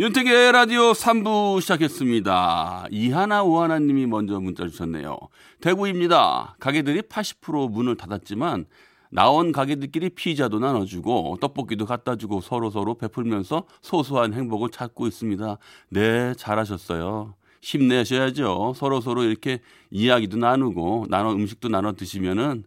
윤택의 라디오 3부 시작했습니다. 이하나 오하나님이 먼저 문자 주셨네요. 대구입니다. 가게들이 80% 문을 닫았지만 나온 가게들끼리 피자도 나눠주고 떡볶이도 갖다주고 서로서로 베풀면서 소소한 행복을 찾고 있습니다. 네, 잘하셨어요. 힘내셔야죠. 서로서로 이렇게 이야기도 나누고 나눠 음식도 나눠 드시면은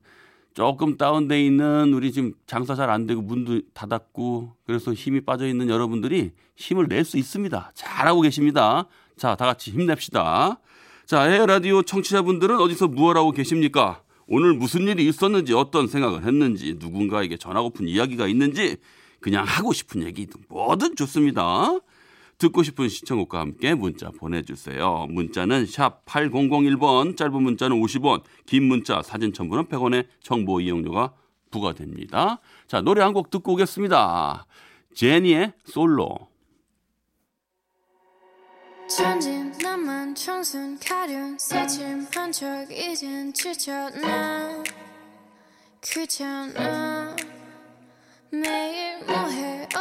조금 다운돼 있는 우리 지금 장사 잘 안 되고 문도 닫았고 그래서 힘이 빠져 있는 여러분들이 힘을 낼 수 있습니다. 잘하고 계십니다. 자, 다 같이 힘냅시다. 자, 해 라디오 청취자분들은 어디서 무엇 하고 계십니까? 오늘 무슨 일이 있었는지 어떤 생각을 했는지 누군가에게 전하고픈 이야기가 있는지 그냥 하고 싶은 얘기도 뭐든 좋습니다. 듣고 싶은 시청곡과 함께 문자 보내주세요. 문자는 샵 8001번, 짧은 문자는 50원, 긴 문자, 사진 첨부는 100원의 정보 이용료가 부과됩니다. 자, 노래 한 곡 듣고 오겠습니다. 제니의 솔로. 천진 나만 청순 가련 새침 한 척 이젠 지쳤나 귀찮아 매일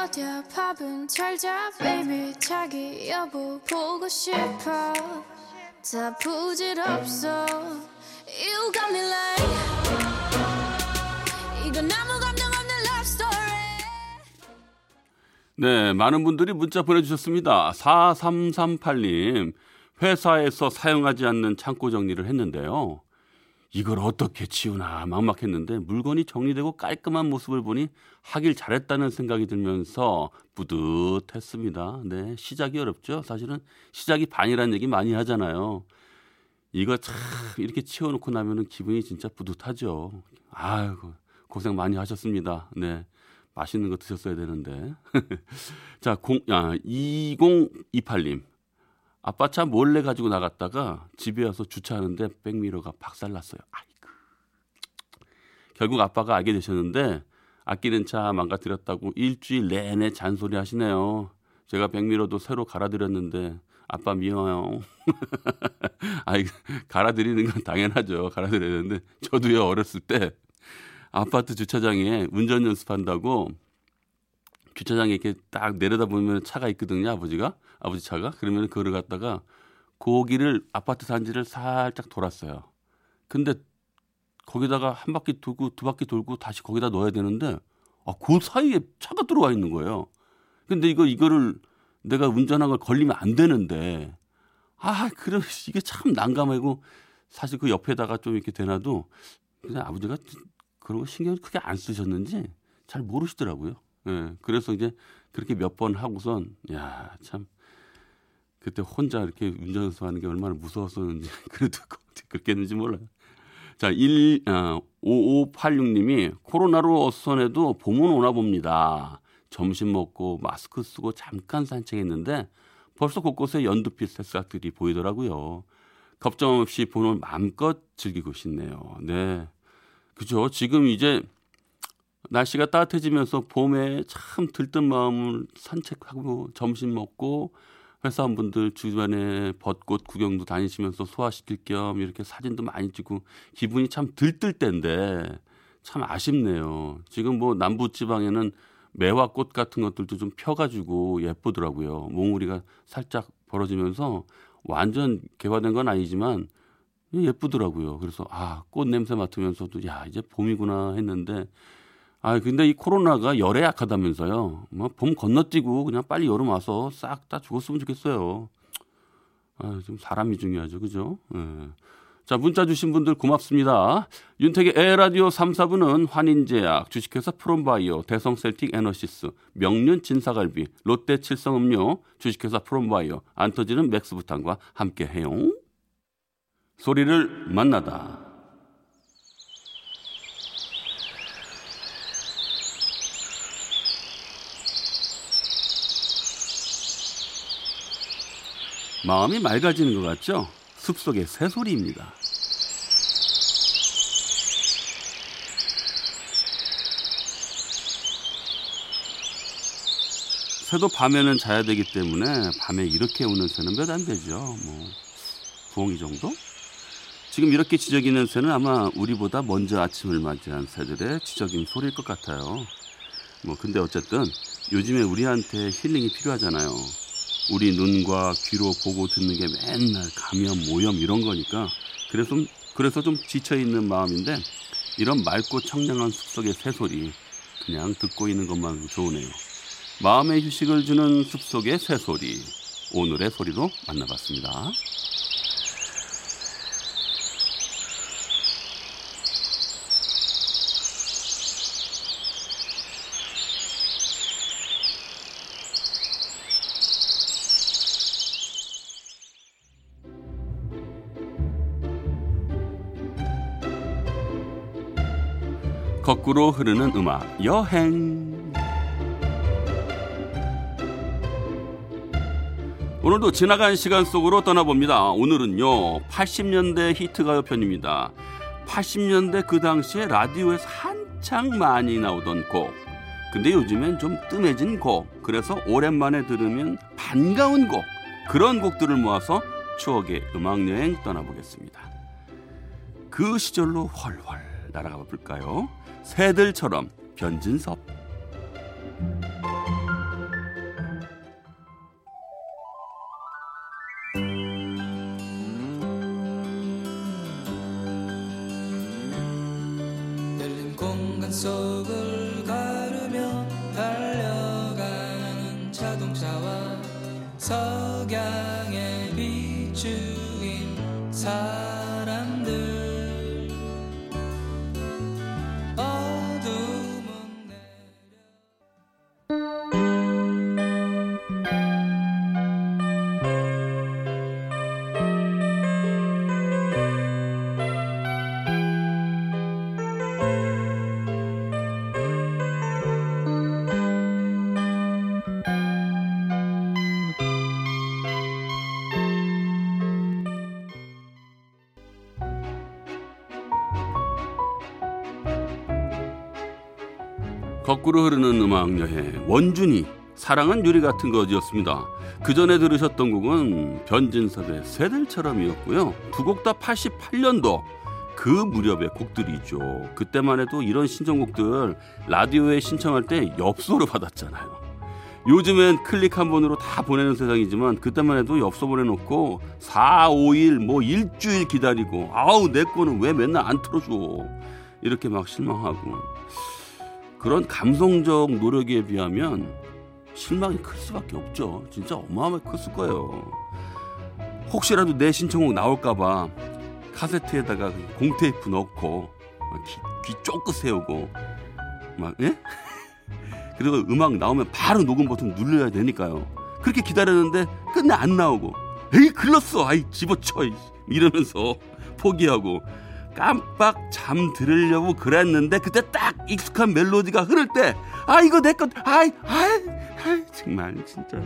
어디야? 밥은 잘자 baby. 자기 여보 보고 싶어. 다 부질없어. You got me like 이건 아무 감정 없는 love story. 네, 많은 분들이 문자 보내주셨습니다. 4338님, 회사에서 사용하지 않는 창고 정리를 했는데요. 이걸 어떻게 치우나 막막했는데 물건이 정리되고 깔끔한 모습을 보니 하길 잘했다는 생각이 들면서 뿌듯했습니다. 네, 시작이 어렵죠. 사실은 시작이 반이라는 얘기 많이 하잖아요. 이거 참 이렇게 치워놓고 나면은 기분이 진짜 뿌듯하죠. 아이고 고생 많이 하셨습니다. 네. 맛있는 거 드셨어야 되는데. 자, 공, 아, 2028님. 아빠 차 몰래 가지고 나갔다가 집에 와서 주차하는데 백미러가 박살났어요. 아이고. 결국 아빠가 알게 되셨는데 아끼는 차 망가뜨렸다고 일주일 내내 잔소리 하시네요. 제가 백미러도 새로 갈아드렸는데 아빠 미워요. 아이 갈아드리는 건 당연하죠. 갈아드려야 되는데 저도요 어렸을 때 아파트 주차장에 운전 연습한다고 주차장에 이렇게 딱 내려다 보면 차가 있거든요, 아버지가. 아버지 차가. 그러면 그거를 갖다가 고기를 아파트 단지를 살짝 돌았어요. 근데 거기다가 한 바퀴 돌고 두 바퀴 돌고 다시 거기다 넣어야 되는데 아, 그 사이에 차가 들어와 있는 거예요. 근데 이거 이거를 내가 운전한 걸 걸리면 안 되는데 아, 그래 이게 참 난감하고 사실 그 옆에다가 좀 이렇게 대놔도 그냥 아버지가 그런 거 신경을 크게 안 쓰셨는지 잘 모르시더라고요. 예. 그래서 이제 그렇게 몇 번 하고선 야, 참 그때 혼자 이렇게 운전 연습하는 게 얼마나 무서웠었는지 그래도 그렇게 했는지 몰라요. 자, 1 어, 5586님이 코로나로 어선에도 봄은 오나 봅니다. 점심 먹고 마스크 쓰고 잠깐 산책했는데 벌써 곳곳에 연두빛 새싹들이 보이더라고요. 걱정 없이 봄을 마음껏 즐기고 싶네요. 네. 그죠. 지금 이제 날씨가 따뜻해지면서 봄에 참 들뜬 마음을 산책하고 점심 먹고 회사원분들 주변에 벚꽃 구경도 다니시면서 소화시킬 겸 이렇게 사진도 많이 찍고 기분이 참 들뜰 때인데 참 아쉽네요. 지금 뭐 남부 지방에는 매화꽃 같은 것들도 좀 펴가지고 예쁘더라고요. 몽우리가 살짝 벌어지면서 완전 개화된 건 아니지만 예쁘더라고요. 그래서 아, 꽃 냄새 맡으면서도 야, 이제 봄이구나 했는데 아, 근데 이 코로나가 열에 약하다면서요. 뭐봄 건너뛰고 그냥 빨리 여름 와서 싹 다 죽었으면 좋겠어요. 아, 좀 사람이 중요하죠. 그죠? 예. 자, 문자 주신 분들 고맙습니다. 윤택의 에라디오 3, 4부는 환인제약, 주식회사 프롬바이오, 대성셀틱 에너시스, 명륜 진사갈비, 롯데 칠성음료, 주식회사 프롬바이오, 안 터지는 맥스부탄과 함께해요. 소리를 만나다. 마음이 맑아지는 것 같죠? 숲속의 새소리입니다. 새도 밤에는 자야 되기 때문에 밤에 이렇게 우는 새는 몇 안 되죠. 뭐 부엉이 정도? 지금 이렇게 지저귀는 새는 아마 우리보다 먼저 아침을 맞이한 새들의 지저귀 소리일 것 같아요. 뭐 근데 어쨌든 요즘에 우리한테 힐링이 필요하잖아요. 우리 눈과 귀로 보고 듣는 게 맨날 감염, 오염 이런 거니까 그래서 좀, 그래서 좀 지쳐 있는 마음인데 이런 맑고 청량한 숲속의 새소리 그냥 듣고 있는 것만 좋으네요. 마음의 휴식을 주는 숲속의 새소리 오늘의 소리로 만나봤습니다. 거꾸로 흐르는 음악 여행 오늘도 지나간 시간 속으로 떠나봅니다. 오늘은요 80년대 히트가요 편입니다. 80년대 그 당시에 라디오에서 한창 많이 나오던 곡 근데 요즘엔 좀 뜸해진 곡 그래서 오랜만에 들으면 반가운 곡 그런 곡들을 모아서 추억의 음악 여행 떠나보겠습니다. 그 시절로 훨훨 날아가 볼까요? 새들처럼 변진섭 열린 공간 속을 가르며 달려가는 자동차와 석양의 비추인 사 거꾸로 흐르는 음악 여행 원준이 사랑은 유리 같은 거지였습니다. 그 전에 들으셨던 곡은 변진섭의 새들처럼이었고요. 두 곡 다 88년도 그 무렵의 곡들이죠. 그때만 해도 이런 신청곡들 라디오에 신청할 때 엽서로 받았잖아요. 요즘엔 클릭 한 번으로 다 보내는 세상이지만 그때만 해도 엽서 보내놓고 4, 5일 뭐 일주일 기다리고 아우 내 거는 왜 맨날 안 틀어줘 이렇게 막 실망하고 그런 감성적 노력에 비하면 실망이 클 수밖에 없죠. 진짜 어마어마하게 컸을 거예요. 혹시라도 내 신청곡 나올까봐 카세트에다가 공테이프 넣고 막 귀, 귀 쫑긋 세우고 막 예? 그리고 음악 나오면 바로 녹음 버튼 눌러야 되니까요. 그렇게 기다렸는데 끝내 안 나오고 에이 글렀어 아이 집어쳐 이. 이러면서 포기하고 깜빡 잠 들으려고 그랬는데 그때 딱 익숙한 멜로디가 흐를 때 아 이거 내거 아이 아이 아이 정말 진짜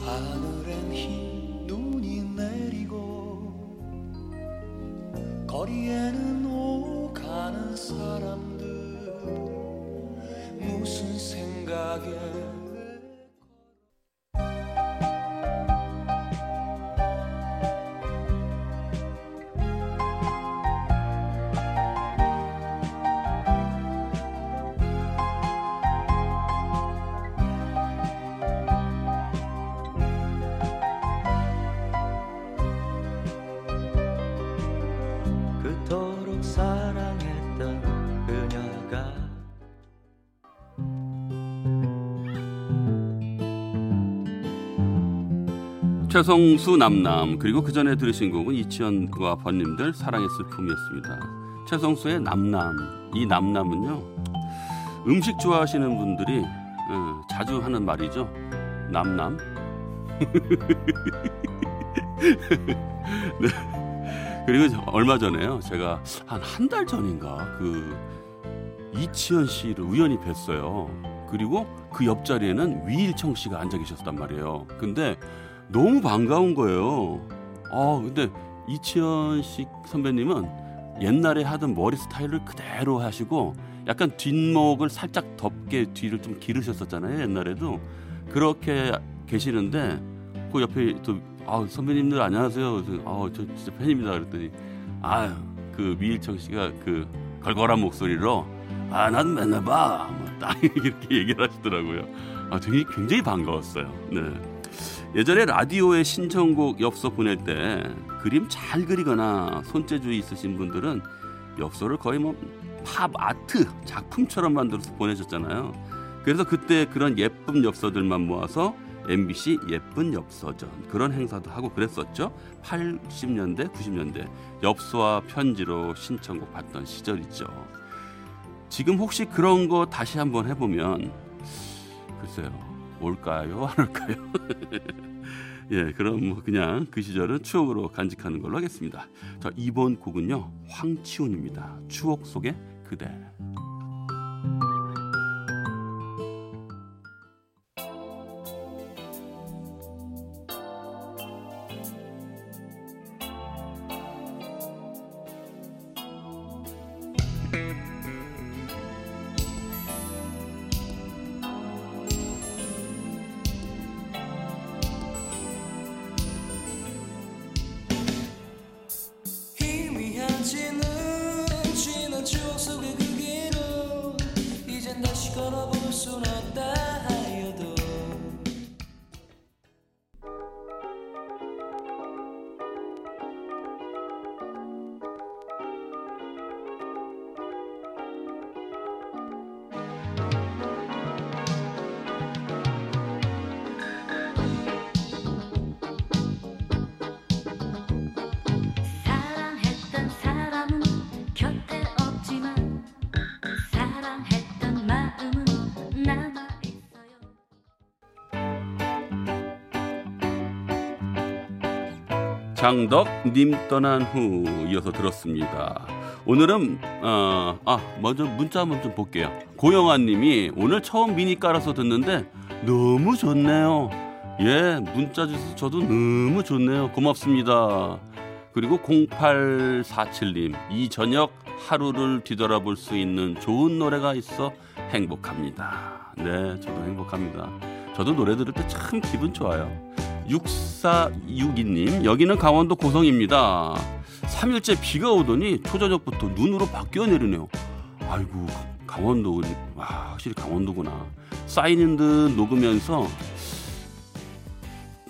하늘엔 흰 눈이 내리고 거리에는 오가는 사람들. 무슨 생각에 최성수 남남 그리고 그 전에 들으신 곡은 이치현과 번님들 사랑의 슬픔이었습니다. 최성수의 남남 이 남남은요 음식 좋아하시는 분들이 어, 자주 하는 말이죠. 남남 네. 그리고 저- 얼마 전에요. 제가 한 한 달 전인가 그 이치현 씨를 우연히 뵀어요. 그리고 그 옆자리에는 위일청 씨가 앉아 계셨단 말이에요. 근데 너무 반가운 거예요. 아, 근데 이치현 씨 선배님은 옛날에 하던 머리 스타일을 그대로 하시고 약간 뒷목을 살짝 덮게 뒤를 좀 기르셨었잖아요. 옛날에도 그렇게 계시는데 그 옆에 또 아, 선배님들 안녕하세요. 아, 저 진짜 팬입니다. 그랬더니 아유, 그 미일청 씨가 그 걸걸한 목소리로 아, 난 맨날 봐. 뭐딱 이렇게 얘기를 하시더라고요. 아, 되게 굉장히 반가웠어요. 네. 예전에 라디오에 신청곡 엽서 보낼 때 그림 잘 그리거나 손재주 있으신 분들은 엽서를 거의 뭐 팝 아트 작품처럼 만들어서 보내셨잖아요. 그래서 그때 그런 예쁜 엽서들만 모아서 MBC 예쁜 엽서전 그런 행사도 하고 그랬었죠. 80년대, 90년대 엽서와 편지로 신청곡 받던 시절이죠. 지금 혹시 그런 거 다시 한번 해보면 글쎄요 올까요 안 올까요? 예, 그럼 뭐 그냥 그 시절은 추억으로 간직하는 걸로 하겠습니다. 자 이번 곡은요 황치훈입니다. 추억 속의 그대. 장덕 님 떠난 후 이어서 들었습니다. 오늘은 어, 아 먼저 문자 한번 좀 볼게요. 고영아 님이 오늘 처음 미니 깔아서 듣는데 너무 좋네요. 예 문자 주셔서 저도 너무 좋네요. 고맙습니다. 그리고 0847님 이 저녁 하루를 뒤돌아볼 수 있는 좋은 노래가 있어 행복합니다. 네 저도 행복합니다. 저도 노래 들을 때 참 기분 좋아요. 6462님 여기는 강원도 고성입니다. 3일째 비가 오더니 초저녁부터 눈으로 바뀌어 내리네요. 아이고 강원도 와 확실히 강원도구나. 쌓이는 듯 녹으면서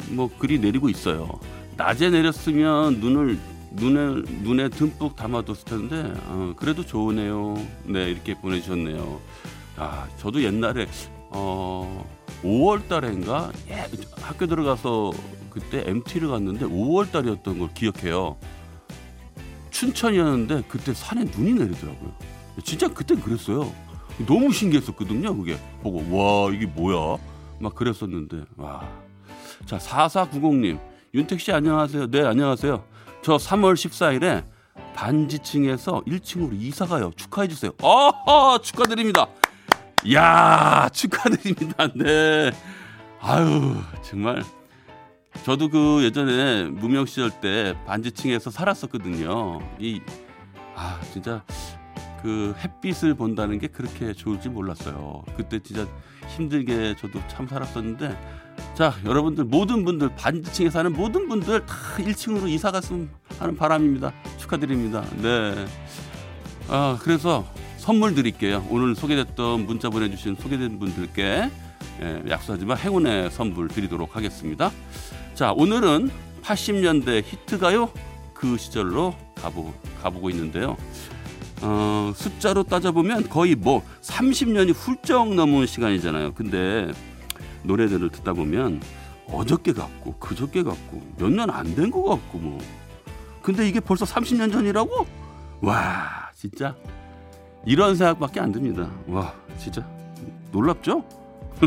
뭐 글이 내리고 있어요. 낮에 내렸으면 눈을 눈에 눈에 듬뿍 담아뒀을 텐데 어, 그래도 좋으네요. 네 이렇게 보내주셨네요. 아 저도 옛날에 어 5월 달인가 예, 학교 들어가서 그때 MT를 갔는데 5월 달이었던 걸 기억해요. 춘천이었는데 그때 산에 눈이 내리더라고요. 진짜 그땐 그랬어요. 너무 신기했었거든요. 그게 보고 와 이게 뭐야? 막 그랬었는데 와. 자 4490님 윤택 씨 안녕하세요. 네 안녕하세요. 저 3월 14일에 반지층에서 1층으로 이사 가요. 축하해 주세요. 아 축하드립니다. 야 축하드립니다. 네. 아유 정말 저도 그 예전에 무명 시절 때 반지층에서 살았었거든요. 이 아 진짜 그 햇빛을 본다는 게 그렇게 좋을지 몰랐어요. 그때 진짜 힘들게 저도 참 살았었는데 자 여러분들 모든 분들 반지층에 사는 모든 분들 다 1층으로 이사 갔으면 하는 바람입니다. 축하드립니다. 네. 아 그래서 선물 드릴게요. 오늘 소개됐던 문자 보내주신 소개된 분들께 예, 약속하지만 행운의 선물 드리도록 하겠습니다. 자 오늘은 80년대 히트가요 그 시절로 가보, 가보고 있는데요. 어, 숫자로 따져보면 거의 뭐 30년이 훌쩍 넘은 시간이잖아요. 근데 노래들을 듣다 보면 어저께 같고 그저께 같고 몇 년 안 된 것 같고 뭐 근데 이게 벌써 30년 전이라고? 와 진짜 이런 생각밖에 안 듭니다. 와 진짜 놀랍죠?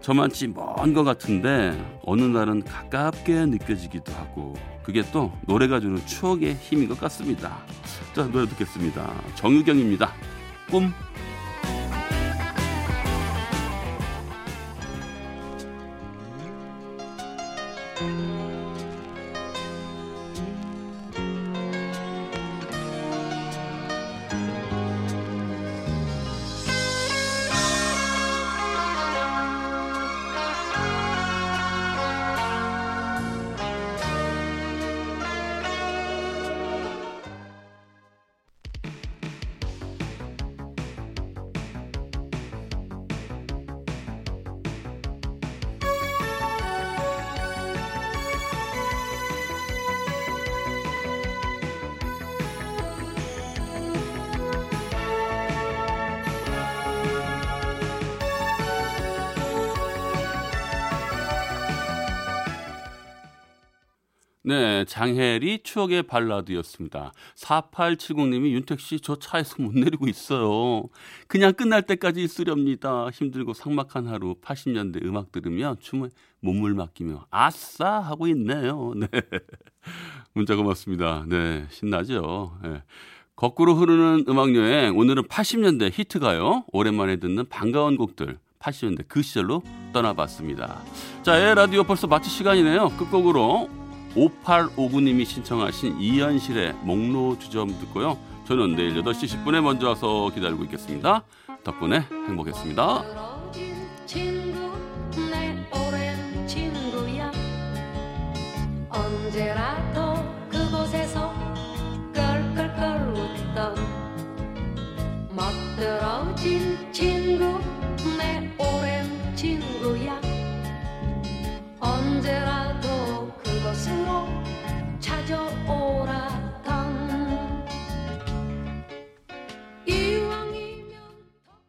저만치 먼 것 같은데 어느 날은 가깝게 느껴지기도 하고 그게 또 노래가 주는 추억의 힘인 것 같습니다. 자 노래 듣겠습니다. 정유경입니다. 꿈. 네, 장혜리 추억의 발라드였습니다. 4870님이 윤택 씨 저 차에서 못 내리고 있어요. 그냥 끝날 때까지 있으렵니다. 힘들고 삭막한 하루 80년대 음악 들으며 춤에 몸을 맡기며 아싸 하고 있네요. 네. 문자 고맙습니다. 네, 신나죠. 네. 거꾸로 흐르는 음악 여행 오늘은 80년대 히트가요. 오랜만에 듣는 반가운 곡들 80년대 그 시절로 떠나봤습니다. 자, 예, 라디오 벌써 마칠 시간이네요. 끝곡으로 5859님이 신청하신 이현실의 목로 주점 듣고요. 저는 내일 8시 10분에 먼저 와서 기다리고 있겠습니다. 덕분에 행복했습니다.